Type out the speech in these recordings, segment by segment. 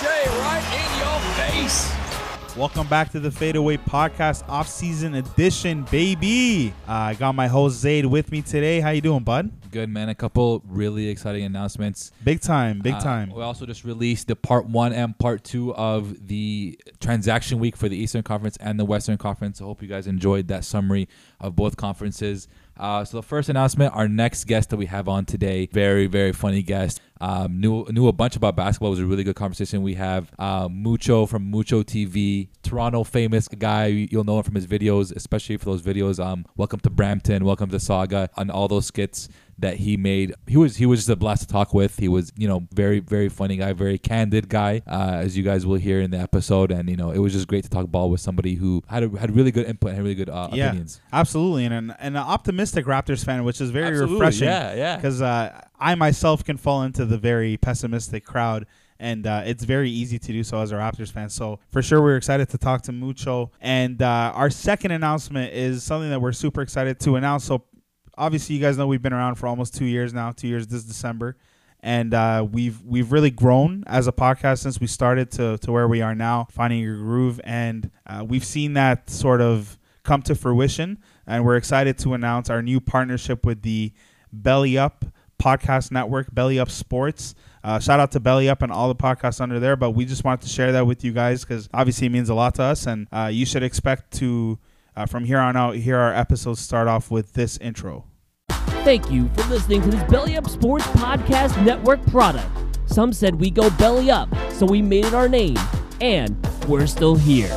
Jay right in your face. Welcome back to the Fadeaway Podcast off-season edition, baby. Uh, I got my host Zaid with me today. How you doing, bud? Good man. A couple really exciting announcements. Big time, big Uh, time. we also just released the part one and part two of the transaction week for the Eastern Conference and the Western Conference. I hope you guys enjoyed that summary of both conferences. Uh, so the first announcement, our next guest that we have on today, very very funny guest. Um, knew knew a bunch about basketball. It was a really good conversation. We have uh, Mucho from Mucho TV, Toronto famous guy. You'll know him from his videos, especially for those videos. Um, welcome to Brampton, welcome to Saga, and all those skits that he made. He was he was just a blast to talk with. He was you know very very funny guy, very candid guy, uh, as you guys will hear in the episode. And you know it was just great to talk ball with somebody who had a, had really good input and really good uh, yeah, opinions. absolutely, and an, and an optimistic Raptors fan, which is very Absolutely, refreshing. yeah, yeah. Because uh, I myself can fall into the very pessimistic crowd. And uh, it's very easy to do so as a Raptors fan. So for sure, we're excited to talk to Mucho. And uh, our second announcement is something that we're super excited to announce. So obviously, you guys know we've been around for almost two years now. Two years this December, and uh, we've we've really grown as a podcast since we started to to where we are now, finding your groove, and uh, we've seen that sort of come to fruition. And we're excited to announce our new partnership with the Belly Up Podcast Network, Belly Up Sports. Uh, shout out to Belly Up and all the podcasts under there. But we just wanted to share that with you guys because obviously it means a lot to us, and uh, you should expect to. Uh, from here on out, here our episodes start off with this intro. Thank you for listening to this Belly Up Sports Podcast Network product. Some said we go belly up, so we made it our name, and we're still here.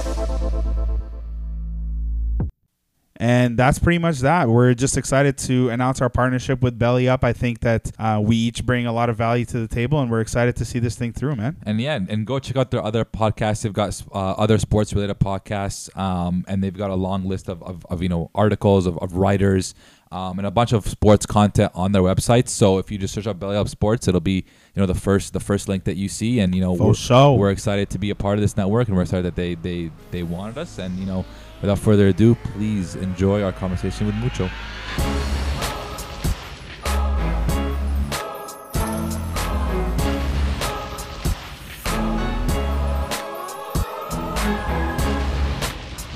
And that's pretty much that. We're just excited to announce our partnership with Belly Up. I think that uh, we each bring a lot of value to the table, and we're excited to see this thing through, man. And yeah, and go check out their other podcasts. They've got uh, other sports related podcasts, um, and they've got a long list of, of, of you know articles of, of writers um, and a bunch of sports content on their website. So if you just search up Belly Up Sports, it'll be you know the first the first link that you see, and you know For we're, sure. we're excited to be a part of this network, and we're excited that they they they wanted us. And you know, without further ado, please enjoy our conversation with Mucho.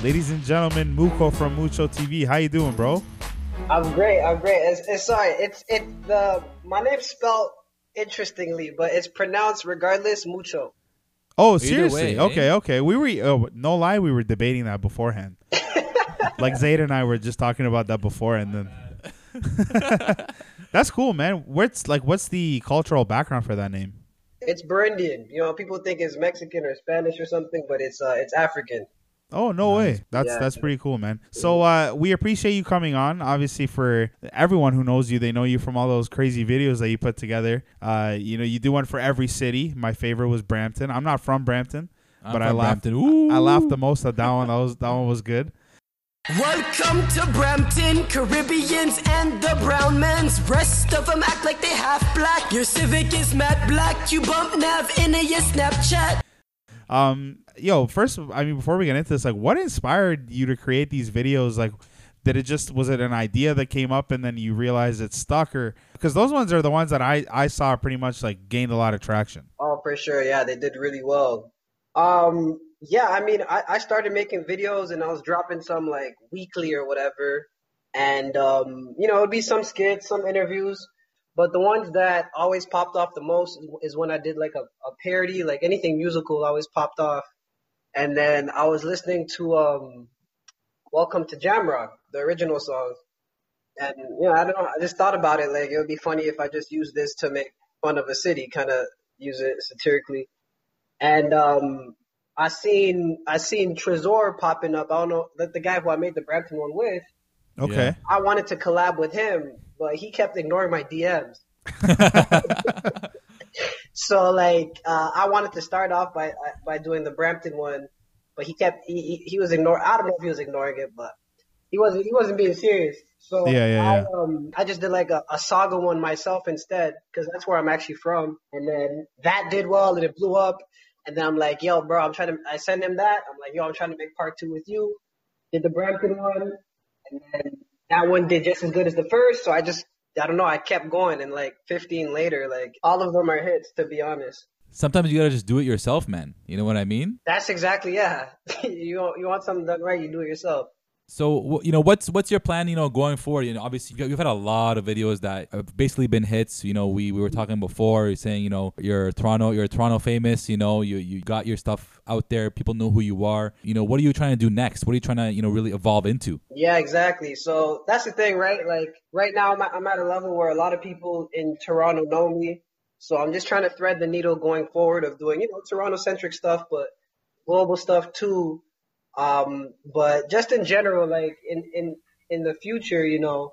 Ladies and gentlemen, Muko from Mucho TV. How you doing, bro? I'm great. I'm great. It's, it's sorry. It's it the my name's spelled interestingly, but it's pronounced regardless mucho. Oh, seriously? way, eh? okay, okay. We were oh, no lie, we were debating that beforehand. like Zayd and I were just talking about that before, and then that's cool, man. What's like, what's the cultural background for that name? It's Burundian. You know, people think it's Mexican or Spanish or something, but it's uh it's African. Oh no way! That's Yeah. that's pretty cool, man. So uh, we appreciate you coming on. Obviously, for everyone who knows you, they know you from all those crazy videos that you put together. Uh, you know, you do one for every city. My favorite was Brampton. I'm not from Brampton, I'm but I laughed. Brampton. Ooh. I laughed the most at that one. That was that one was good. Welcome to Brampton, Caribbeans and the brown men's. Rest of them act like they half black. Your Civic is matte black. You bump nav into your Snapchat. Um, yo, first, I mean, before we get into this, like, what inspired you to create these videos? Like, did it just was it an idea that came up and then you realized it stuck, or because those ones are the ones that I I saw pretty much like gained a lot of traction. Oh, for sure. Yeah, they did really well. Um, yeah, I mean, I, I started making videos and I was dropping some like weekly or whatever. And, um, you know, it'd be some skits, some interviews. But the ones that always popped off the most is when I did like a, a parody, like anything musical always popped off. And then I was listening to, um, Welcome to Jamrock, the original song. And, you know, I don't know, I just thought about it. Like, it would be funny if I just used this to make fun of a city, kind of use it satirically. And um, I seen I seen Trezor popping up. I don't know the, the guy who I made the Brampton one with. Okay. I wanted to collab with him, but he kept ignoring my DMs. so like uh, I wanted to start off by by doing the Brampton one, but he kept he he, he was ignoring. I don't know if he was ignoring it, but he wasn't he wasn't being serious. So Yeah, yeah, I yeah. um I just did like a, a saga one myself instead because that's where I'm actually from. And then that did well and it blew up. And then I'm like, yo, bro, I'm trying to. I send him that. I'm like, yo, I'm trying to make part two with you. Did the Brampton one, and then that one did just as good as the first. So I just I don't know. I kept going, and like 15 later, like all of them are hits. To be honest. sometimes you gotta just do it yourself, man. You know what I mean? That's exactly yeah. you want- you want something done right, you do it yourself. So you know what's what's your plan? You know, going forward. You know, obviously you've, had a lot of videos that have basically been hits. You know, we, we were talking before, saying you know you're Toronto, you're Toronto famous. You know, you you got your stuff out there. People know who you are. You know, what are you trying to do next? What are you trying to you know really evolve into? Yeah, exactly. So that's the thing, right? Like right now, I'm at, I'm at a level where a lot of people in Toronto know me. So I'm just trying to thread the needle going forward of doing, you know, Toronto centric stuff, but global stuff too. Um, but just in general, like in, in, in the future, you know,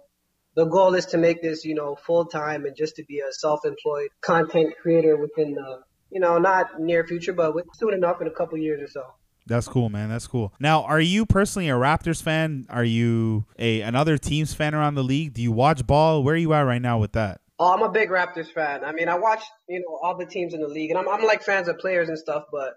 the goal is to make this, you know, full time and just to be a self-employed content creator within the, you know, not near future, but with- soon enough in a couple years or so. That's cool, man. That's cool. Now, are you personally a Raptors fan? Are you a another team's fan around the league? Do you watch ball? Where are you at right now with that? Oh, I'm a big Raptors fan. I mean, I watch, you know, all the teams in the league, and I'm, I'm like fans of players and stuff, but,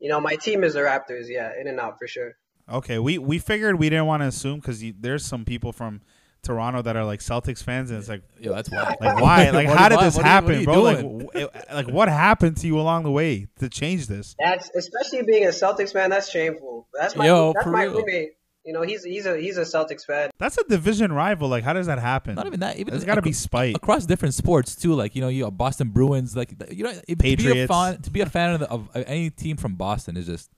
you know, my team is the Raptors, yeah, in and out for sure. Okay, we we figured we didn't want to assume because there's some people from Toronto that are like Celtics fans, and it's like, Yo, that's why. like why? Like, how did this what are you- happen, what bro? Like, doing? w- it- like, what happened to you along the way to change this? That's, especially being a Celtics fan, that's shameful. That's my, Yo, that's for my real. roommate. You know, he's, he's a, he's a Celtics fan. That's a division rival. Like, how does that happen? Not even that. Even it's got to be acro- spite. across different sports too. Like you know, you Boston Bruins. Like you know, to be a Patriots. fan to be a fan of, the, of any team from Boston is just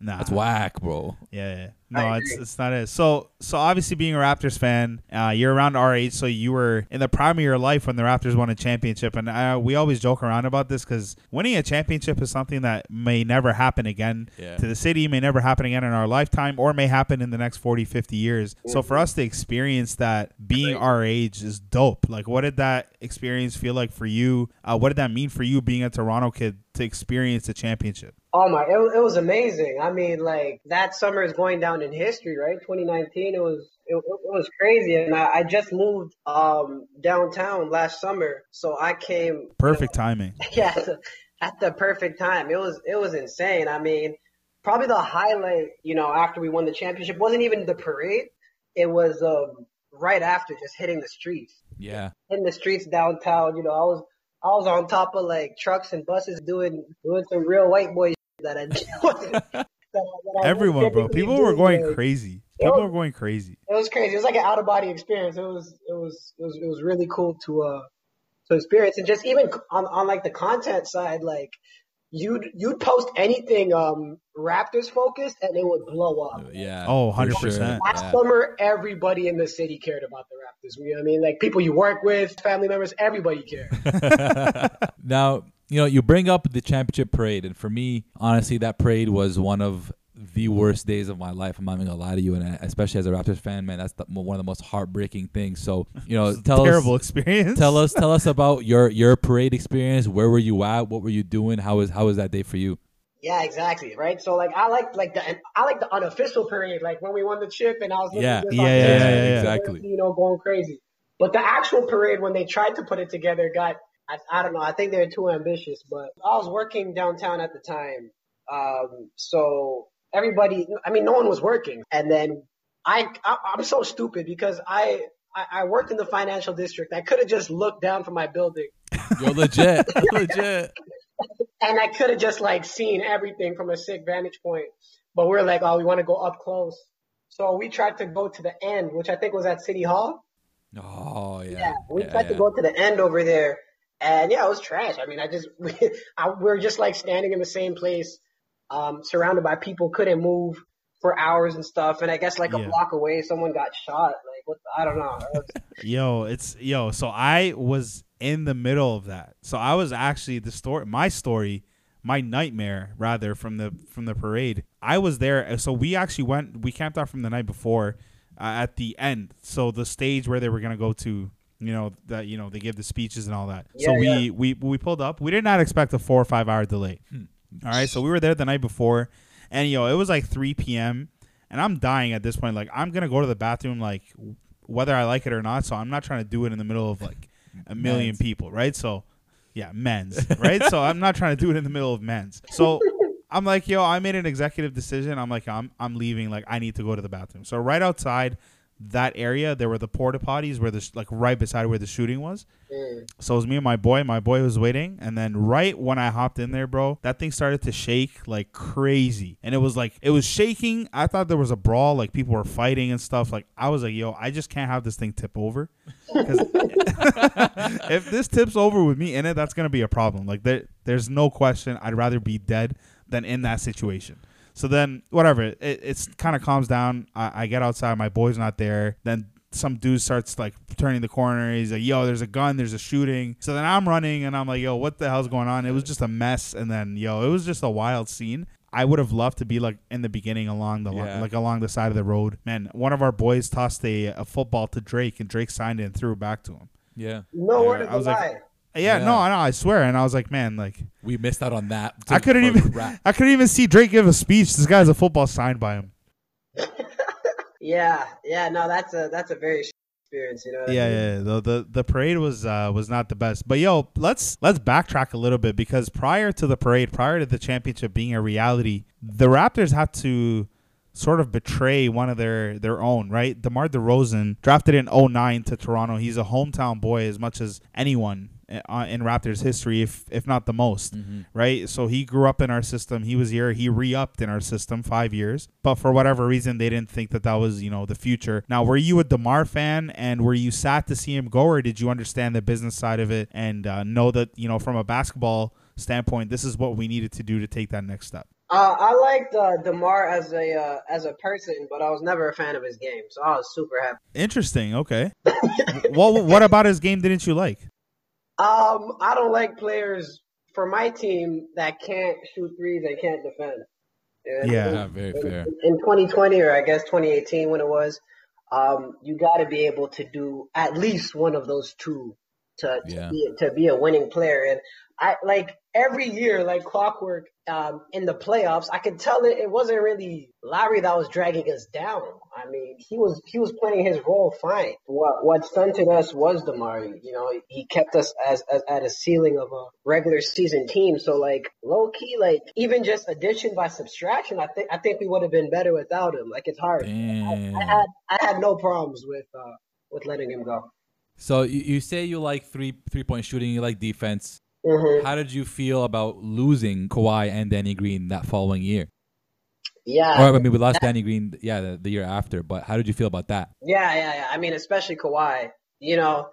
Nah, that's whack, bro. Yeah, yeah. No, it's it's not it. So so obviously being a Raptors fan, uh, you're around our age, so you were in the prime of your life when the Raptors won a championship, and uh, we always joke around about this because winning a championship is something that may never happen again Yeah. to the city, may never happen again in our lifetime, or may happen in the next 40, 50 years. So for us to experience that being our age is dope. Like, what did that experience feel like for you? Uh, what did that mean for you being a Toronto kid to experience a championship? Oh my, it, it was amazing. I mean, like that summer is going down in history, right? 2019, it was it, it was crazy, and I, I just moved um downtown last summer, so I came Perfect timing. yeah at the, at the perfect time. It was it was insane. I mean, probably the highlight, you know, after we won the championship wasn't even the parade. It was um right after just hitting the streets Yeah. in the streets downtown. You know, I was I was on top of like trucks and buses doing doing some real white boy that I wasn't- that I- that I Everyone, bro. People were going like, crazy. People was- were going crazy. It was crazy. It was like an out of body experience. It was it was it was it was really cool to uh to experience and just even on on like the content side, like you'd you'd post anything um Raptors focused and it would blow up. Yeah. Oh, 100%. sure. Last Yeah. summer, everybody in the city cared about the Raptors. You know what I mean? Like people you work with, family members, everybody cared. now, you know, you bring up the championship parade, and for me, honestly, that parade was one of the worst days of my life. I'm not even gonna lie to you, and especially as a Raptors fan, man, that's the, one of the most heartbreaking things. So, you know, tell Terrible us, experience. tell us, tell us about your your parade experience. Where were you at? What were you doing? How was how was that day for you? Yeah, exactly. Right. So like I like like the I like the unofficial parade, like when we won the chip and I was looking Yeah. this Yeah, yeah, yeah, yeah, exactly. you know, going crazy. But the actual parade when they tried to put it together got I, I don't know, I think they're too ambitious, but I was working downtown at the time. Um so everybody I mean no one was working. And then I, I I'm so stupid because I I, I worked in the financial district. I could have just looked down from my building You're legit, legit. and I could have just like seen everything from a sick vantage point. But we're like, oh, we want to go up close. So we tried to go to the end, which I think was at City Hall. Oh yeah. Yeah, we yeah, tried yeah. to go to the end over there, and yeah, it was trash. I mean, I just we, I, we're just like standing in the same place, um, surrounded by people, couldn't move for hours and stuff. And I guess like a Yeah. block away, someone got shot. Like what? The, I don't know. Yo, it's yo. So I was in the middle of that. So I was actually the story. My story, my nightmare rather from the from the parade. I was there. So we actually went. We camped out from the night before uh, at the end. So the stage where they were gonna go to. You know that you know they give the speeches and all that. so we, yeah. we we pulled up. We did not expect a four or five hour delay. Hmm. All right, so we were there the night before, and yo, it was like 3 p.m. and I'm dying at this point. Like I'm gonna go to the bathroom, like whether I like it or not. So I'm not trying to do it in the middle of like a million Men's. people, right? So yeah, men's, right? so I'm not trying to do it in the middle of men's. So I'm like, yo, I made an executive decision. I'm like, I'm I'm leaving. Like I need to go to the bathroom. So right outside that area there were the porta potties where the like right beside where the shooting was. Mm. So it was me and my boy. My boy was waiting, and then right when I hopped in there, bro, that thing started to shake like crazy, and it was like it was shaking. I thought there was a brawl, like people were fighting and stuff. Like I was like, yo, I just can't have this thing tip over. if this tips over with me in it, that's gonna be a problem. Like there, there's no question. I'd rather be dead than in that situation. So then, whatever, it, it's kind of calms down. I, I get outside, my boy's not there. Then some dude starts like turning the corner. He's like, "Yo, there's a gun. There's a shooting." So then I'm running, and I'm like, "Yo, what the hell's going on?" It was just a mess. And then, yo, it was just a wild scene. I would have loved to be like in the beginning along the Yeah. like along the side of the road. Man, one of our boys tossed a, a football to Drake, and Drake signed it and threw it back to him. Yeah, No Yeah, word of I a was like- lie. Yeah, Yeah. no, I know, I swear. And I was like, man, like we missed out on that. I couldn't for even crap. I couldn't even see Drake give a speech. This guy has a football signed by him. Yeah, yeah. No, that's a that's a very sh- experience. You know. What I Yeah, mean? yeah. The, the the parade was uh was not the best. But yo, let's let's backtrack a little bit because prior to the parade, prior to the championship being a reality, the Raptors had to sort of betray one of their their own, right? DeMar DeRozan drafted in 09 to Toronto. He's a hometown boy as much as anyone in Raptors history if if not the most. right? So he grew up in our system. He was here. He re-upped in our system five years, but for whatever reason, they didn't think that that was you know the future. Now, were you a Demar fan, and were you sad to see him go, or did you understand the business side of it and uh, know that you know from a basketball standpoint, this is what we needed to do to take that next step? Uh, I liked uh, Demar as a uh, as a person, but I was never a fan of his game, so I was super happy. Interesting. Okay. well, what about his game didn't you like? Um, I don't like players for my team that can't shoot threes and can't defend. And Yeah. Yeah, very in, fair. in 2020 or I guess 2018 when it was, um, you got to be able to do at least one of those two to to, Yeah. be, to be a winning player. And I like every year, like clockwork, um, in the playoffs, I could tell it, it wasn't really Larry that was dragging us down. I mean, he was he was playing his role fine. What what stunted us was Damari. You know, he kept us as, as at a ceiling of a regular season team. So like low key, like even just addition by subtraction, I think I think we would have been better without him. Like it's hard. I, I had I had no problems with uh with letting him go. So you, you say you like three three point shooting, you like defense. Hmm How did you feel about losing Kawhi and Danny Green that following year? Yeah. Or I mean, we lost Danny Green, yeah, the, the year after. But how did you feel about that? Yeah, yeah, yeah. I mean, especially Kawhi. You know,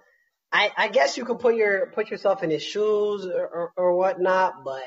I I guess you could put your put yourself in his shoes or or, or whatnot, but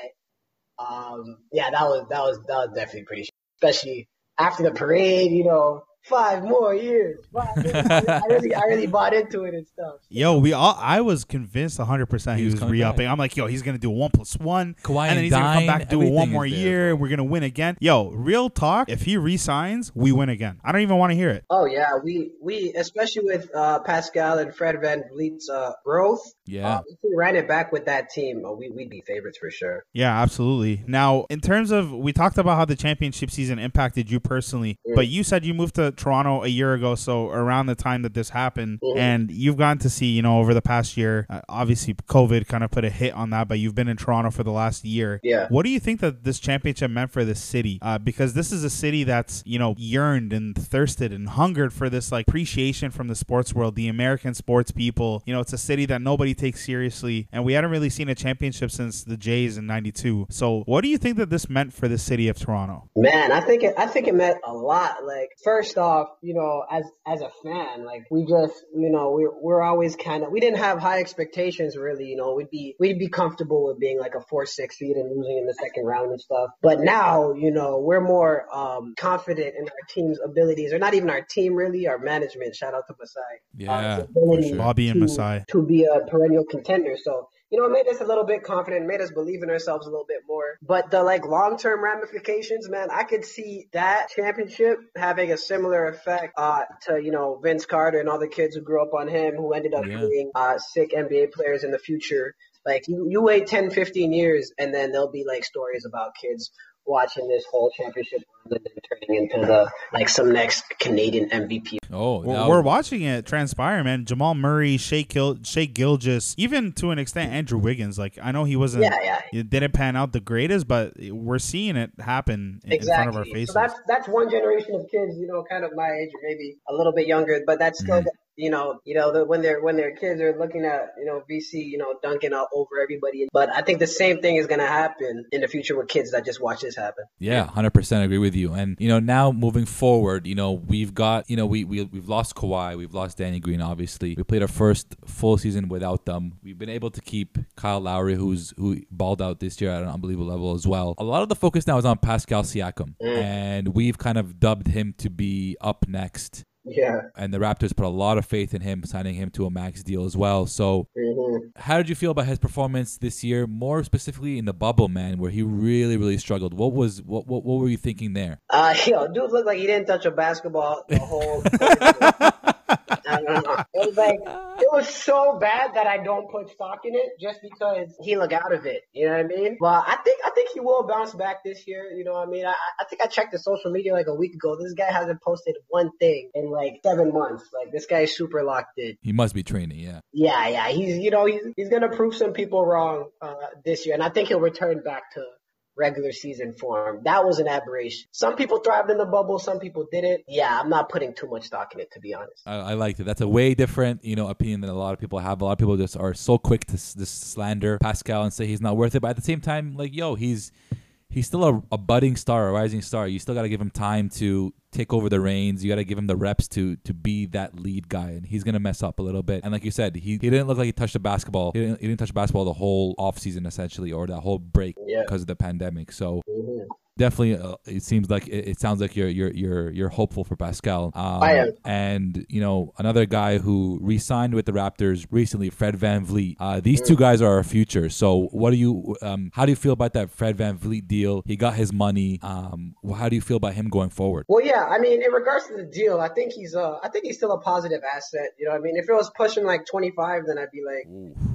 um, yeah, that was that was that was definitely pretty. sh- Especially after the parade, you know, five more years. Five years. I really I really bought into it and stuff. Yo, we all I was convinced 100% he, He was was re-upping. back. I'm like, yo, he's going to do a 1 plus 1 Kawhi and then he's going to come Dine, back do it one more there, year and we're going to win again. Yo, real talk, if he resigns, we win again. I don't even want to hear it. Oh yeah, we we especially with uh, Pascal and Fred VanVleet's uh, growth. Yeah. uh, if we ran it back with that team, uh, we we'd be favorites for sure. Yeah, absolutely. Now, in terms of we talked about how the championship season impacted you personally, Mm. but you said you moved to Toronto a year ago, so around the time that this happened, Mhm. and you've gotten to see, you know, over the past year, uh, obviously COVID kind of put a hit on that, but you've been in Toronto for the last year. Yeah. What do you think that this championship meant for this city? Uh, because this is a city that's, you know, yearned and thirsted and hungered for this like appreciation from the sports world, the American sports people. You know, it's a city that nobody takes seriously, and we hadn't really seen a championship since the Jays in '92. So, what do you think that this meant for the city of Toronto? Man, I think it, I think it meant a lot. Like, first off, you know, as as a fan, like we just, you know, we're we're always kind of we didn't have high expectations really. You know, we'd be we'd be comfortable with being like a four six seed and losing in the second round and stuff. But now, you know, we're more um confident in our team's abilities, or not even our team really, our management. Shout out to Masai. Yeah, Uh, sure. Bobby and to- Masai. to be a perennial contender. So, you know, it made us a little bit confident, made us believe in ourselves a little bit more. But the like long term ramifications, man, I could see that championship having a similar effect uh, to, you know, Vince Carter and all the kids who grew up on him who ended up Yeah. being uh, sick NBA players in the future. Like you, you wait 10, 15 years and then there'll be like stories about kids watching this whole championship run and then turning into the like some next Canadian MVP. Oh, We're, we're watching it transpire, man. Jamal Murray, Shai, Gil- Shai Gilgeous, even to an extent Andrew Wiggins. Like I know he wasn't, Yeah, yeah. it didn't pan out the greatest, but we're seeing it happen in- in front of our faces. So that's that's one generation of kids, you know, kind of my age or maybe a little bit younger, but that's still, Mm-hmm. You know, you know, the, when they're when their kids are looking at, you know, VC, you know, dunking all over everybody. But I think the same thing is gonna happen in the future with kids that just watch this happen. Yeah, hundred percent agree with you. And you know, now moving forward, you know, we've got you know we we we've lost Kawhi, we've lost Danny Green. Obviously, we played our first full season without them. We've been able to keep Kyle Lowry, who's who balled out this year at an unbelievable level as well. A lot of the focus now is on Pascal Siakam, mm. and we've kind of dubbed him to be up next. Yeah. And the Raptors put a lot of faith in him, signing him to a max deal as well. So, hmm how did you feel about his performance this year, more specifically in the bubble, man, where he really, really struggled? What was what what, what were you thinking there? Uh, yo, dude looked like he didn't touch a basketball the whole. I don't know. It was like it was so bad that I don't put stock in it just because he looked out of it. You know what I mean? But I think I think he will bounce back this year. You know what I mean? I, I think I checked the social media like a week ago. This guy hasn't posted one thing in like seven months. Like this guy is super locked in. He must be training, yeah. Yeah, yeah. He's you know he's he's gonna prove some people wrong uh, this year, and I think he'll return back to regular season form. That was an aberration. Some people thrived in the bubble, some people didn't. Yeah, I'm not putting too much stock in it to be honest. I, I liked it. That's a way different, you know, opinion than a lot of people have. A lot of people just are so quick to just slander Pascal and say he's not worth it. But at the same time, like, yo, he's he's still a, a budding star, a rising star. You still got to give him time to take over the reins. You got to give him the reps to to be that lead guy, and he's gonna mess up a little bit. And like you said, he, he didn't look like he touched the basketball. He didn't, he didn't touch basketball the whole off season essentially, or that whole break Yeah. because of the pandemic. So Mhm. Definitely uh, it seems like it, it sounds like you're you're you're you're hopeful for Pascal. Um, I am. And you know another guy who re-signed with the Raptors recently, Fred VanVleet. Uh, these two guys are our future. So what do you um, how do you feel about that Fred VanVleet deal? He got his money. Um, how do you feel about him going forward? Well, yeah. I mean, in regards to the deal, I think he's uh, I think he's still a positive asset. You know, I mean, if it was pushing like 25, then I'd be like,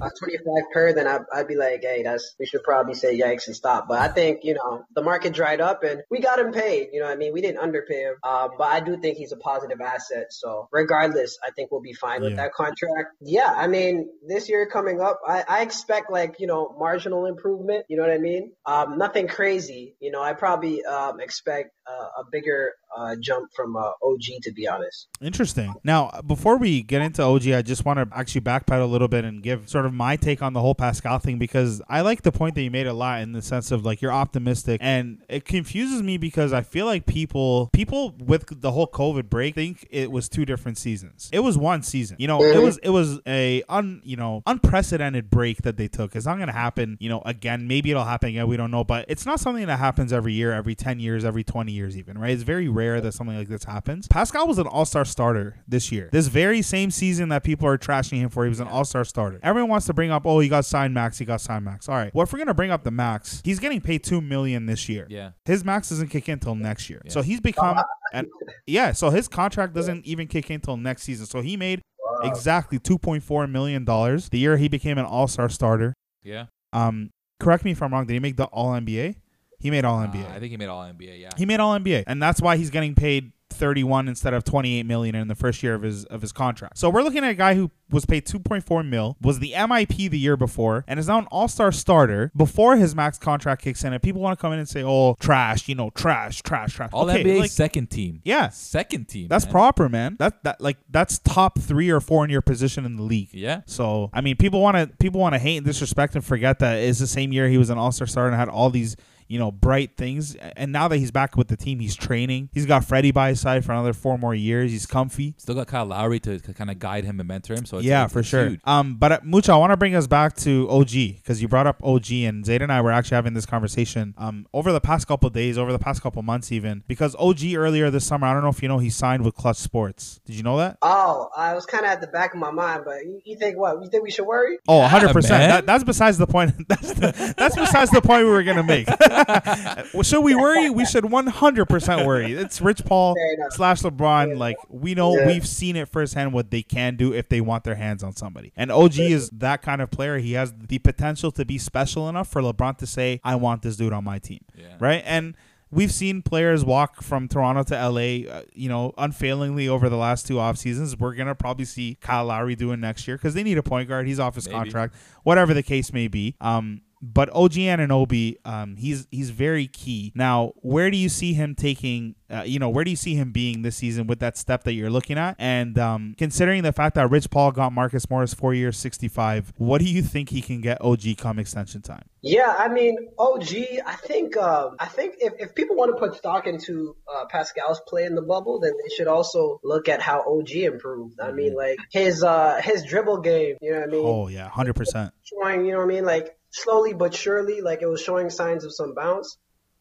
uh, 25 per, then I'd, I'd be like, hey, that's we should probably say yikes and stop. But I think you know the market dried up and we got him paid. You know, what I mean, we didn't underpay him. Um, but I do think he's a positive asset. So regardless, I think we'll be fine with that contract. Yeah, I mean, this year coming up, I, I expect like you know marginal improvement. You know what I mean? Um, nothing crazy. You know, I probably um, expect uh, a bigger uh, jump from uh, OG to be honest. Interesting. Now, before we get into OG, I just want to actually backpedal a little bit and give sort of my take on the whole Pascal thing because I like the point that you made a lot in the sense of like you're optimistic, and it confuses me because I feel like people people with the whole COVID break think it was two different seasons. It was one season. You know, it was it was a un you know unprecedented break that they took. It's not going to happen. You know, again, maybe it'll happen again. We don't know, but it's not something that happens every year, every ten years, every twenty years, even right. It's very rare that something like this happens. Pascal was an All Star starter this year. This very same season that people are trashing him for, he was an All Star starter. Everyone wants to bring up, oh, he got signed max, he got signed max. All right, well, if we're gonna bring up the max, he's getting paid two million this year. Yeah. His max doesn't kick in until next year. Yeah. So he's become, and yeah, so his contract doesn't even kick in until next season. So he made exactly two point four million dollars the year he became an All Star starter. Yeah. Um, correct me if I'm wrong. Did he make the All NBA? He made All NBA. Uh, I think he made All NBA. Yeah. He made All NBA, and that's why he's getting paid 31 instead of 28 million in the first year of his of his contract. So we're looking at a guy who was paid 2.4 mil, was the MIP the year before, and is now an All-Star starter before his max contract kicks in. And people want to come in and say, "Oh, trash," you know, trash, trash, trash. All okay, NBA like, second team. Yeah. Second team. that's man. proper, man. That that like that's top three or four in your position in the league. Yeah. So I mean, people want to people want to hate and disrespect and forget that it's the same year he was an All Star starter and had all these you know bright things. And now that he's back with the team, he's training. He's got Freddie by his side for another four more years. He's comfy. Still got Kyle Lowry to, kind of guide him and mentor him. So it's, yeah, it's- for it's sure. huge. Um, but uh, Mucho, I want to bring us back to OG because you brought up OG and Zayd and I were actually having this conversation um over the past couple days, over the past couple months, even because OG earlier this summer. I don't know if you know he signed with Clutch Sports. Did you know that? Oh, I was kind of at the back of my mind, but you, you think what? You think we should worry? Oh, Yeah, 100%. That, that's besides the point. That's the, that's besides the point we were going to make. Well, should we worry? We should 100% worry. It's Rich Paul slash LeBron. Like, we know Yeah. we've seen it firsthand what they can do if they want their hands on somebody. And OG is that kind of player. He has the potential to be special enough for LeBron to say, I want this dude on my team. Yeah. Right? And we've seen players walk from Toronto to LA, uh, you know, unfailingly over the last two off seasons. We're going to probably see Kyle Lowry doing next year because they need a point guard. He's off his Maybe. contract, whatever the case may be. Um, but OG Anunoby, um, he's he's very key. Now, where do you see him taking? Uh, you know, where do you see him being this season with that step that you're looking at? And um, considering the fact that Rich Paul got Marcus Morris four years, sixty five, what do you think he can get OG come extension time? Yeah, I mean, OG, I think um, I think if, if people want to put stock into uh, Pascal's play in the bubble, then they should also look at how OG improved. I mean, like his uh, his dribble game, you know what I mean? Oh yeah, hundred percent. showing, you know what I mean? Like slowly but surely, like it was showing signs of some bounce.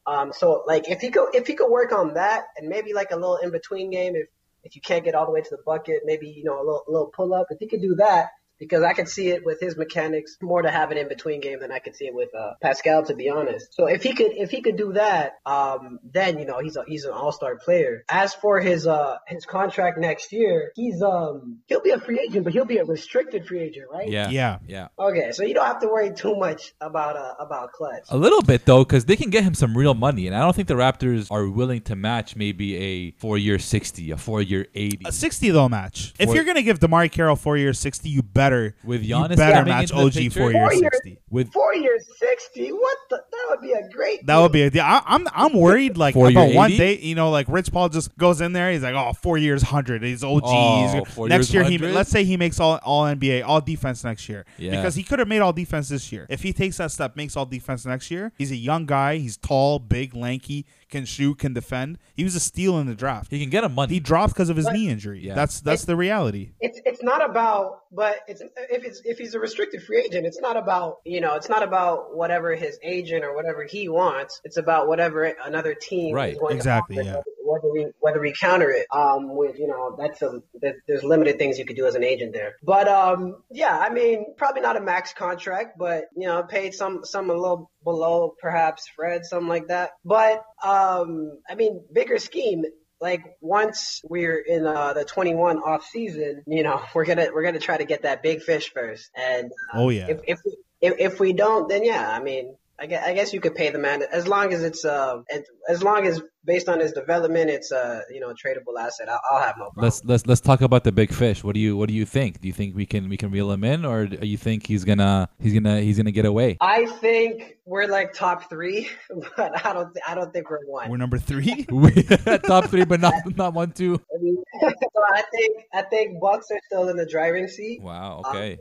Um, so like if he could if he could work on that and maybe like a little in between game if if you can't get all the way to the bucket, maybe you know a little a little pull up. If he could do that, because I could see it with his mechanics more to have an in between game than I could see it with uh, Pascal, to be honest. So if he could if he could do that, um, then you know he's a, he's an all star player. As for his uh his contract next year, he's um he'll be a free agent, but he'll be a restricted free agent, right? Yeah. Yeah. Yeah. Okay, so you don't have to worry too much about uh about clutch. A little bit though, because they can get him some real money, and I don't think the Raptors are willing to match maybe a four-year sixty, a four-year eighty. A sixty though match. If you're gonna give Damari Carroll four years sixty, you better With you Giannis better match into OG picture? four years sixty. With Four years sixty. What the? That would be a great. That would be a deal. I, I'm I'm worried like Four about year one 80? day, you know, like Rich Paul just goes in there. He's like, oh, four years hundred. He's OG. Oh, He's- next years year, he 100? let's say he makes all all NBA, all defense next year. Yeah. Because he could have made all defense this year. If he takes that step, makes all defense next year. He's a young guy. He's tall, big, lanky, can shoot, can defend. He was a steal in the draft. he can get him money. He dropped because of his knee injury. Yeah. That's that's the reality. It's it's not about, but it's if it's if he's a restricted free agent, it's not about you know, it's not about whatever his agent or whatever he wants. It's about whatever another team Right, is going exactly, to yeah. Whether we whether we counter it. Um, with you know, that's a there- there's limited things you could do as an agent there. But um, yeah, I mean, probably not a max contract, but you know, paid some some a little below perhaps Fred, something like that. But um, I mean, bigger scheme like once we're in uh, the 21 off season, you know, we're gonna we're gonna try to get that big fish first. And uh, Oh, yeah. if if we, if, if we don't, then yeah, I mean, I guess, I guess you could pay the man as long as it's uh as long as based on his development, it's a you know a tradable asset. I'll, I'll have no problem. let's let's let's talk about the big fish. What do you what do you think? Do you think we can we can reel him in, or do you think he's gonna he's gonna he's gonna get away? I think we're like top three, but I don't th- I don't think we're one. We're number three. Top three, but not not one two. I mean, so I think I think Bucks are still in the driving seat. Wow. Um, Okay.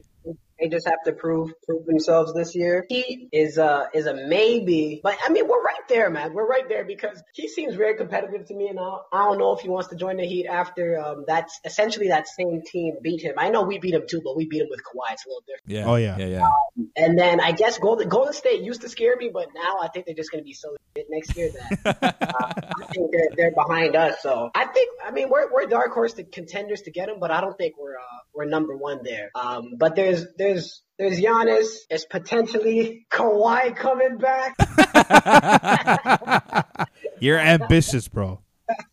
They just have to prove prove themselves this year. He is a is a maybe, but I mean we're right there, man. We're right there because he seems very competitive to me, and I, I don't know if he wants to join the Heat after um, that's essentially that same team beat him. I know we beat him too, but we beat him with Kawhi. It's a little different. Yeah. Oh, yeah. Yeah. Yeah. And then I guess Golden Golden State used to scare me, but now I think they're just going to be so shit next year that uh, I think they're, they're behind us. So I think I mean we're we're dark horse to contenders to get them, but I don't think we're uh, we're number one there. Um, but there's there's there's Giannis. There's potentially Kawhi coming back. You're ambitious, bro.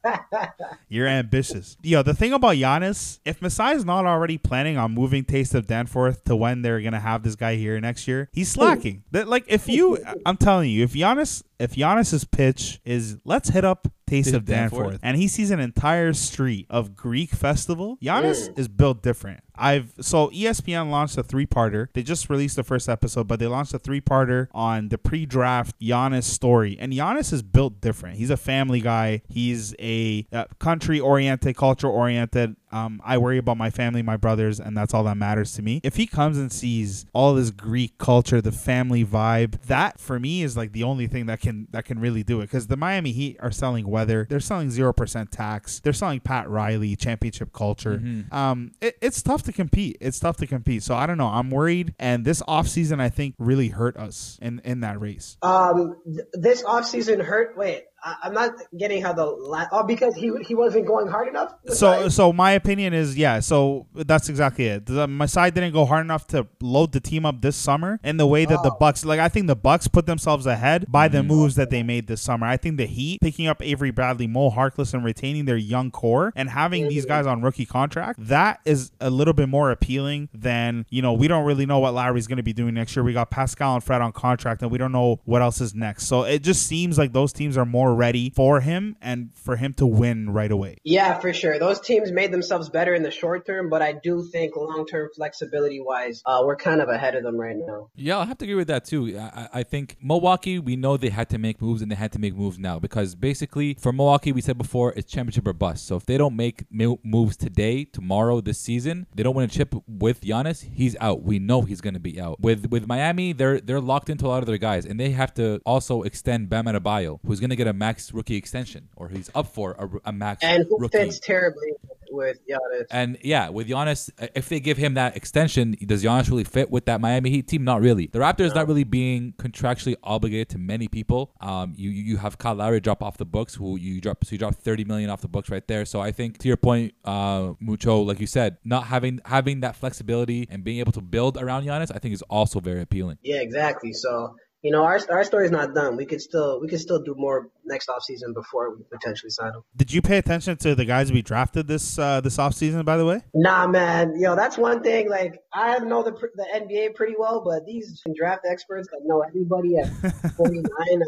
You're ambitious. Yo, the thing about Giannis, if Masai's not already planning on moving Taste of Danforth to when they're gonna have this guy here next year, he's slacking. That like if you, I'm telling you, if Giannis, if Giannis's pitch is let's hit up Taste of Danforth, and he sees an entire street of Greek festival, Giannis is built different. I've so ESPN launched a three-parter. They just released the first episode, but they launched a three-parter on the pre-draft Giannis story. And Giannis is built different. He's a family guy. He's a uh, country-oriented, culture-oriented. Um, I worry about my family, my brothers, and that's all that matters to me. If he comes and sees all this Greek culture, the family vibe, that for me is like the only thing that can that can really do it. Because the Miami Heat are selling weather, they're selling zero percent tax, they're selling Pat Riley championship culture. Um, it, it's tough to compete. It's tough to compete. So I don't know. I'm worried, and this offseason I think really hurt us in in that race. Um, th- this offseason hurt. Wait, I, I'm not getting how the la- oh because he he wasn't going hard enough. So, Right? so my opinion is, yeah. So that's exactly it. The, side didn't go hard enough to load the team up this summer in the way that the Oh. Bucks, like I think the Bucks put themselves ahead by the Mm-hmm. moves that they made this summer. I think the Heat picking up Avery Bradley, Mo Harkless, and retaining their young core and having these Mm-hmm. guys on rookie contract, that is a little bit more appealing than you know. We don't really know what Lowry's going to be doing next year. We got Pascal and Fred on contract, and we don't know what else is next. So it just seems like those teams are more ready for him and for him to win right away. Yeah, for sure. Those teams made themselves better in the short term, but I do think long term flexibility wise, uh, we're kind of ahead of them right now. Yeah, I have to agree with that too. I, I I think Milwaukee, we know they had to make moves and they had to make moves now because basically for Milwaukee, we said before, it's championship or bust. So if they don't make moves today, tomorrow, this season, they don't win a chip with Giannis, he's out. We know he's going to be out. With with Miami, they're they're locked into a lot of their guys and they have to also extend Bam Adebayo, who's going to get a max rookie extension or he's up for a, a max And who rookie. fits terribly with Giannis. And yeah, with Giannis, if they give him that extension, does Giannis really fit with that Miami Heat team? Not really. The Raptors not really being contractually obligated to many people. Um, you you have Kyle Lowry drop off the books, who you drop so you drop thirty million off the books right there. So I think to your point, uh, Mucho, like you said, not having having that flexibility and being able to build around Giannis, I think is also very appealing. Yeah, exactly. So you know, our our story's not done. We could still we could still do more next offseason before we potentially sign him. Did you pay attention to the guys we drafted this uh, this offseason, by the way? Nah, man. Yo, that's one thing. Like, I know the the NBA pretty well, but these draft experts that know everybody at 49,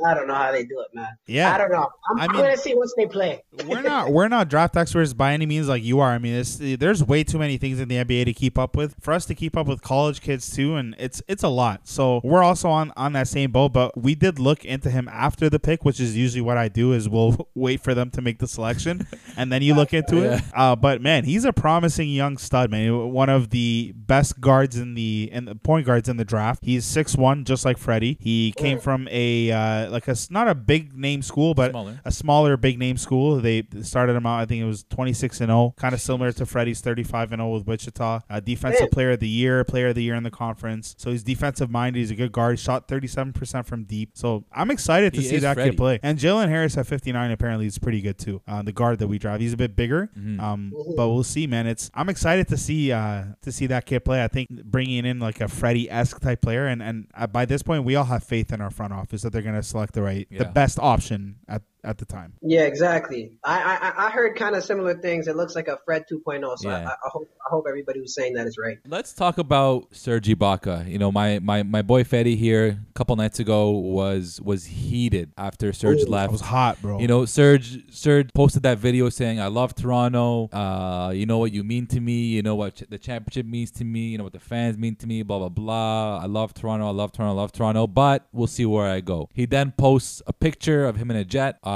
I don't know how they do it, man. Yeah. I don't know. I'm, I I'm mean- gonna see once they play. we're not we're not draft experts by any means like you are. I mean, it's, there's way too many things in the NBA to keep up with. For us to keep up with college kids too, and it's it's a lot. So we're also on on that same But we did look into him after the pick, which is usually what I do. Is we'll wait for them to make the selection, and then you look into it. Uh, but man, he's a promising young stud, man. One of the best guards in the in the point guards in the draft. He's six one, just like Freddie. He came from a uh, like a not a big name school, but Smaller. a smaller big name school. They started him out. I think it was 26 and 0, kind of similar to Freddie's 35 and 0 with Wichita. Uh, defensive player of the year, player of the year in the conference. So he's defensive minded. He's a good guard. Shot 37% from deep. So I'm excited to He see is that Freddie. kid play. And Jalen Harris at 59 apparently is pretty good too. Uh, the guard that we drive, he's a bit bigger. Mm-hmm. Um, but we'll see, man. It's I'm excited to see uh, to see that kid play. I think bringing in like a Freddie esque type player, and and uh, by this point we all have faith in our front office that they're gonna select the right, the best option at at the time. Yeah, exactly. I I, I heard kind of similar things. It looks like a Fred 2.0. So I, Yeah. I, I hope I hope everybody who's saying that is right. Let's talk about Serge Ibaka. You know, my my my boy Fetty here a couple nights ago was was heated after Serge Ooh, It left. was hot, bro. You know, Serge Serge posted that video saying, "I love Toronto. Uh, you know what you mean to me. You know what ch- the championship means to me. You know what the fans mean to me. Blah blah blah. I love Toronto. I love Toronto. I love Toronto. But we'll see where I go." He then posts a picture of him in a jet, uh,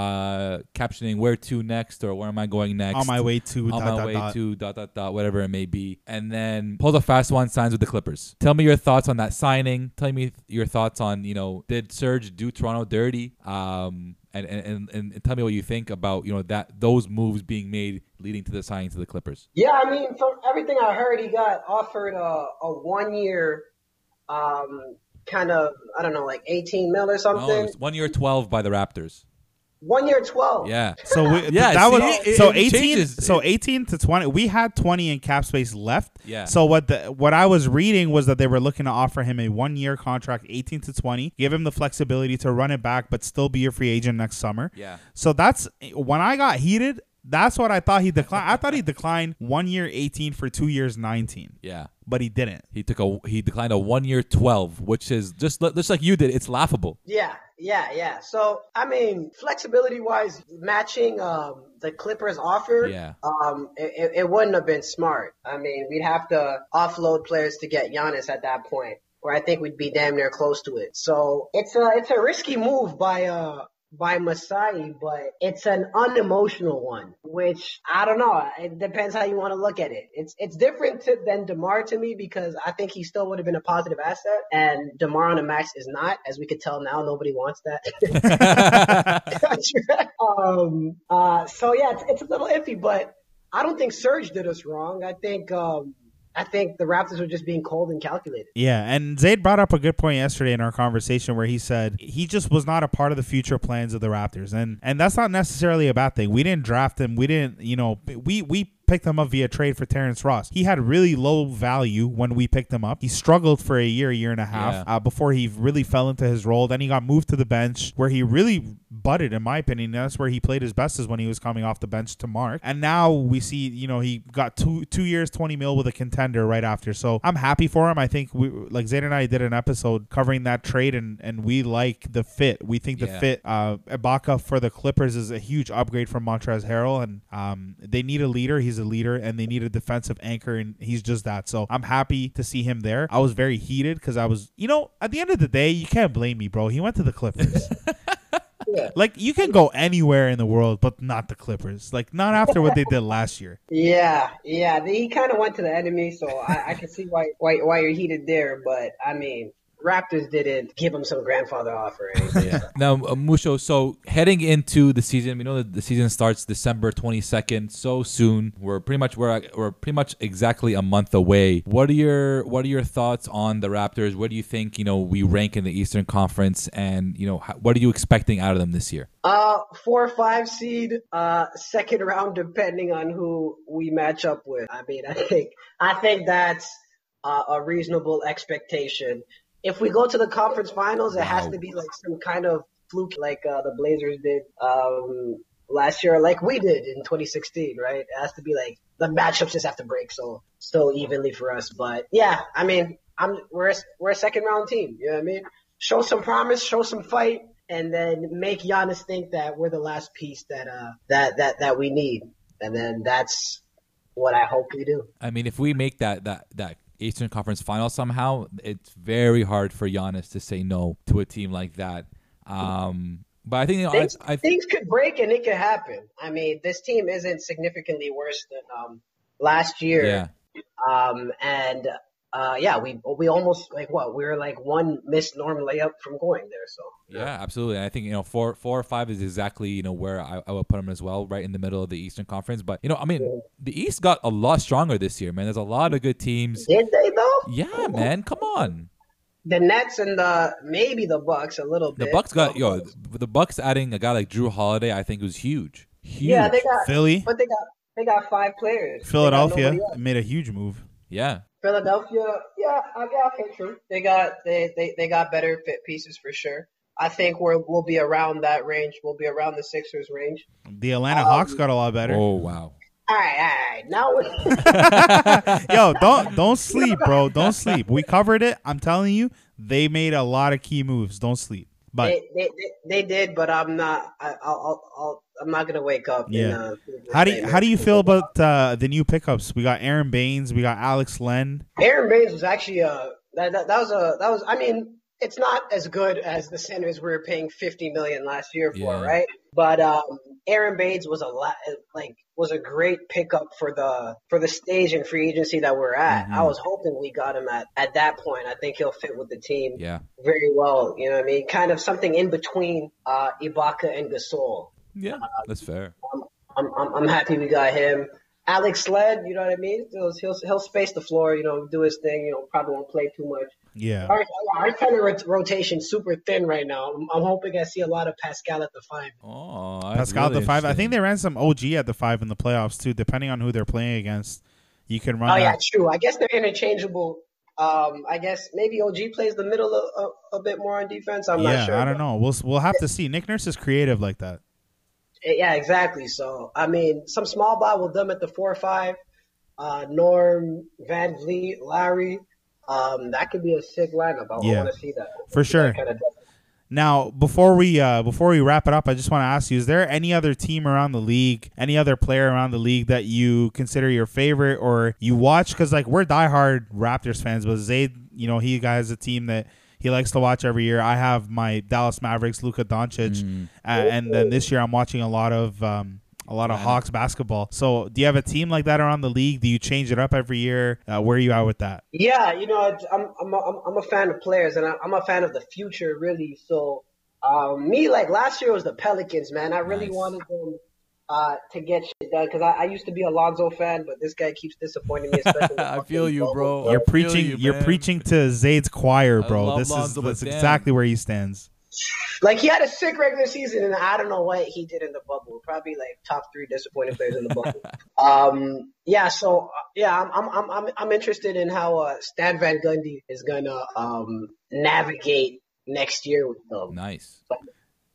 captioning "Where to next?" or "Where am I going next?" on my way to on dot, my dot, way dot. to dot dot dot whatever it may be, and then pulls a fast one, signs with the Clippers. Tell me your thoughts on that signing. Tell me your thoughts on you know did Serge do Toronto dirty? Um, and and, and, and tell me what you think about you know that those moves being made leading to the signing to the Clippers. Yeah, I mean, from everything I heard, he got offered a, a one year, um, kind of I don't know, like 18 mil or something. it's one year twelve by the Raptors. One year 12. Yeah. So we, Yeah, that see, was it- so it 18 changes. so 18 to 20 we had 20 in cap space left. Yeah. So what the what I was reading was that they were looking to offer him a 1 year contract 18 to 20, give him the flexibility to run it back but still be a free agent next summer. Yeah. So that's when I got heated that's what I thought he declined. I thought he declined one year 18 for two years 19, Yeah. but he didn't. He took a he declined a one year twelve, which is just just like you did. It's laughable. Yeah, yeah, yeah. So I mean, flexibility wise, matching um, the Clippers offer, Yeah. um, it, it- wouldn't have been smart. I mean, we'd have to offload players to get Giannis at that point, where I think we'd be damn near close to it. So it's a it's a risky move by uh by Masai, but it's an unemotional one, which I don't know. It depends how you want to look at it. It's it's different to, than Demar to me because I think he still would have been a positive asset, and Demar on a max is not, as we could tell now. Nobody wants that. um. Uh. So yeah, it's, it's a little iffy, but I don't think Serge did us wrong. I think um. I think the Raptors were just being cold and calculated. Yeah, and Zayd brought up a good point yesterday in our conversation where he said he just was not a part of the future plans of the Raptors, and and that's not necessarily a bad thing. We didn't draft him. We didn't, you know, we we picked him up via trade for Terrence Ross. He had really low value when we picked him up. He struggled for a year, year and a half Yeah. uh, before he really fell into his role. Then he got moved to the bench where he really butted, in my opinion. That's where he played his best is when he was coming off the bench to Mark. And now we see, you know, he got two two years, twenty mil with a contender right after. So I'm happy for him. I think we like Zayd and I did an episode covering that trade, and and we like the fit. We think the Yeah. fit uh, Ibaka for the Clippers is a huge upgrade from Montrezl Harrell, and um, they need a leader. He's a leader, and they need a defensive anchor, and he's just that. So I'm happy to see him there. I was very heated because I was, you know, at the end of the day, you can't blame me, bro. He went to the Clippers. Yeah. Like you can go anywhere in the world, but not the Clippers. Like not after what they did last year. Yeah, yeah. He kind of went to the enemy, so I, I can see why, why why you're heated there. But I mean, Raptors didn't give him some grandfather offer. Yeah. now, uh, Mucho, so heading into the season, we know that the season starts December 22nd, so soon. We're pretty much we're we're pretty much exactly a month away. What are your what are your thoughts on the Raptors? Where do you think, you know, we rank in the Eastern Conference and, you know, how, what are you expecting out of them this year? Uh, four or five seed, uh, second round, depending on who we match up with. I mean, I think I think that's uh, a reasonable expectation. If we go to the conference finals, it has to be like some kind of fluke, like uh, the Blazers did um, last year, like we did in 2016, right? It has to be like the matchups just have to break so so evenly for us. But yeah, I mean, I'm we're a, we're a second round team. You know what I mean? Show some promise, show some fight, and then make Giannis think that we're the last piece that uh that that that we need, and then that's what I hope we do. I mean, if we make that that that Eastern Conference final somehow, it's very hard for Giannis to say no to a team like that. Um, but I think you know, I, Things, I, things could break and it could happen. I mean, this team isn't significantly worse than um last year. yeah. Um, and uh, yeah, we we almost like what we were like one missed norm layup from going there. So Yeah, absolutely. And I think you know four, four or five is exactly you know where I, I would put them as well, right in the middle of the Eastern Conference. But you know, I mean, the East got a lot stronger this year, man. There's a lot of good teams. did they though? Yeah, man. Come on. The Nets and the maybe the Bucks a little bit. The. Bucks got yo. The Bucks adding a guy like Jrue Holiday, I think was huge. Huge. Yeah, they got Philly, but they got they got five players. They got Philadelphia made a huge move. yeah. Philadelphia, yeah, I yeah, okay, true. They got they, they they got better fit pieces for sure. I think we're we'll be around that range. We'll be around the Sixers range. The Atlanta Hawks um, got a lot better. Oh wow. All right, all right. Now Yo, don't don't sleep, bro. Don't sleep. We covered it. I'm telling you, they made a lot of key moves. Don't sleep. But they, they, they, they did, but I'm not. I, I'll, I'll, I'll I'm not gonna wake up. Yeah. And, uh, how do you, how do you feel about uh, the new pickups? We got Aron Baynes. We got Alex Len. Aron Baynes was actually uh that, that that was a that was I mean it's not as good as the centers we were paying 50 million last year for, Yeah. right? But um Aron Baynes was a lot like was a great pickup for the for the stage and free agency that we're at. I was hoping we got him at at that point. I think he'll fit with the team Yeah. very well. You know what I mean? Kind of something in between uh Ibaka and Gasol. Yeah. That's fair. I'm, I'm, I'm happy we got him. Alex Len, you know what I mean? He'll, he'll, he'll space the floor, you know, do his thing, you know, probably won't play too much. Yeah. Our, our kind of rot- rotation super thin right now. I'm, I'm hoping I see a lot of Pascal at the five. Oh, that's Pascal at the five. I think they ran some OG at the five in the playoffs too. Depending on who they're playing against, you can run. Oh yeah, true. I guess they're interchangeable. Um, I guess maybe OG plays the middle a, a, a bit more on defense. I'm yeah, not sure. I don't know. We'll we'll have to see. Nick Nurse is creative like that. Yeah, exactly. So, I mean, some small ball will them at the four or five. Uh, Norm, VanVleet, Larry. Um, that could be a sick lineup. I, Yeah. want to see that. For sure. That kind of Now, before we uh, before we wrap it up, I just want to ask you: Is there any other team around the league, any other player around the league that you consider your favorite or you watch? Because like we're diehard Raptors fans, but Zayd, you know, he guys a team that he likes to watch every year. I have my Dallas Mavericks, Luka Doncic, uh, and then this year I'm watching a lot of. Um, a lot of Hawks basketball. So, do you have a team like that around the league? Do you change it up every year? Uh, where are you at with that? Yeah, you know, I'm I'm a, I'm- I'm a fan of players, and I- I'm a fan of the future, really. So, um, me like last year was the Pelicans, man. I really Nice. wanted them uh, to get shit done because I, I used to be a Lonzo fan, but this guy keeps disappointing me. Especially I feel you, bubble. bro. You're I preaching. you, You, are preaching to Zayd's choir, bro. This Lonzo, is but that's exactly where he stands. Like he had a sick regular season, and I don't know what he did in the bubble. Probably like top three disappointing players in the bubble. um, yeah. So yeah, I'm I'm I'm I'm I'm interested in how uh, Stan Van Gundy is gonna um navigate next year with them. Nice.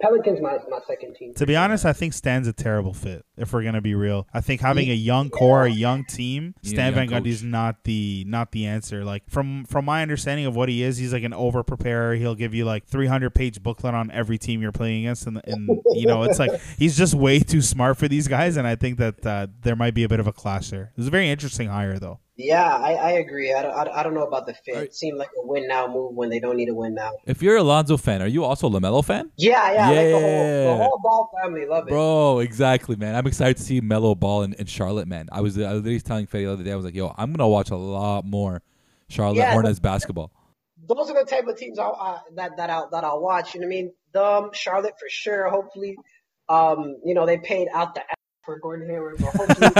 Pelicans my my second team. To be honest, I think Stan's a terrible fit. If we're gonna be real, I think having a young core, a young team, You need Stan Van young Gundy's coach. not the not the answer. Like from from my understanding of what he is, he's like an over preparer. He'll give you like 300 page booklet on every team you're playing against, and, and you know it's like he's just way too smart for these guys. And I think that uh, there might be a bit of a clash there. It was a very interesting hire though. Yeah, I, I agree. I don't, I don't- I don't know about the fit. Alright. It seemed like a win now move when they don't need a win now. If you're a Lonzo fan, are you also a LaMelo fan? Yeah, yeah, like the whole, the whole ball family love it. Bro, exactly, man. I'm excited to see Melo ball in, in Charlotte, man. I was I was literally telling Fede the other day, I was like, yo, I'm gonna watch a lot more Charlotte Yeah. Hornets basketball. Those are the type of teams I'll, uh, that that I'll that I'll watch. You know what I mean? Them, Charlotte for sure. Hopefully, um, you know they paid out the ass for Gordon Hayward, but hopefully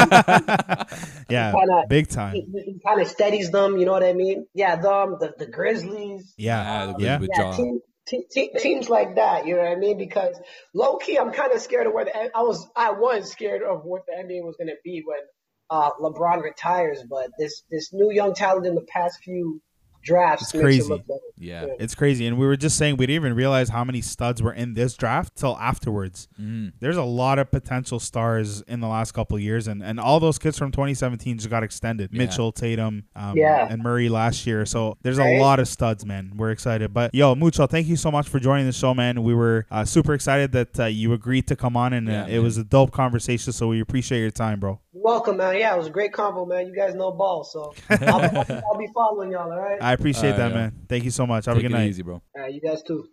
yeah, Kinda- big time. he, he kind of steadies them. You know what I mean? Yeah, them, the the Grizzlies. Yeah, Yeah, yeah. with Yeah, Ja. team, te- te- teams like that, you know what I mean? Because low key, I'm kind of scared of where the I was. I was scared of what the NBA was going to be when uh, LeBron retires. But this this new young talent in the past few drafts It's makes crazy. it look better. Yeah. It's crazy, and we were just saying we didn't even realize how many studs were in this draft till afterwards. Mm. There's a lot of potential stars in the last couple of years, and, and all those kids from 2017 just got extended. Yeah. Mitchell, Tatum, um, Yeah. and Murray last year. So there's a lot of studs, man. We're excited. But yo, Mucho, thank you so much for joining the show, man. We were uh, super excited that uh, you agreed to come on, and Yeah, uh, it was a dope conversation. So we appreciate your time, bro. You're welcome, man. Yeah, it was a great combo, man. You guys know ball, so I'll, I'll be following y'all. All right. I appreciate All that, right, man. Thank you so much. Have Take a good it night. easy, bro. All right, you guys too.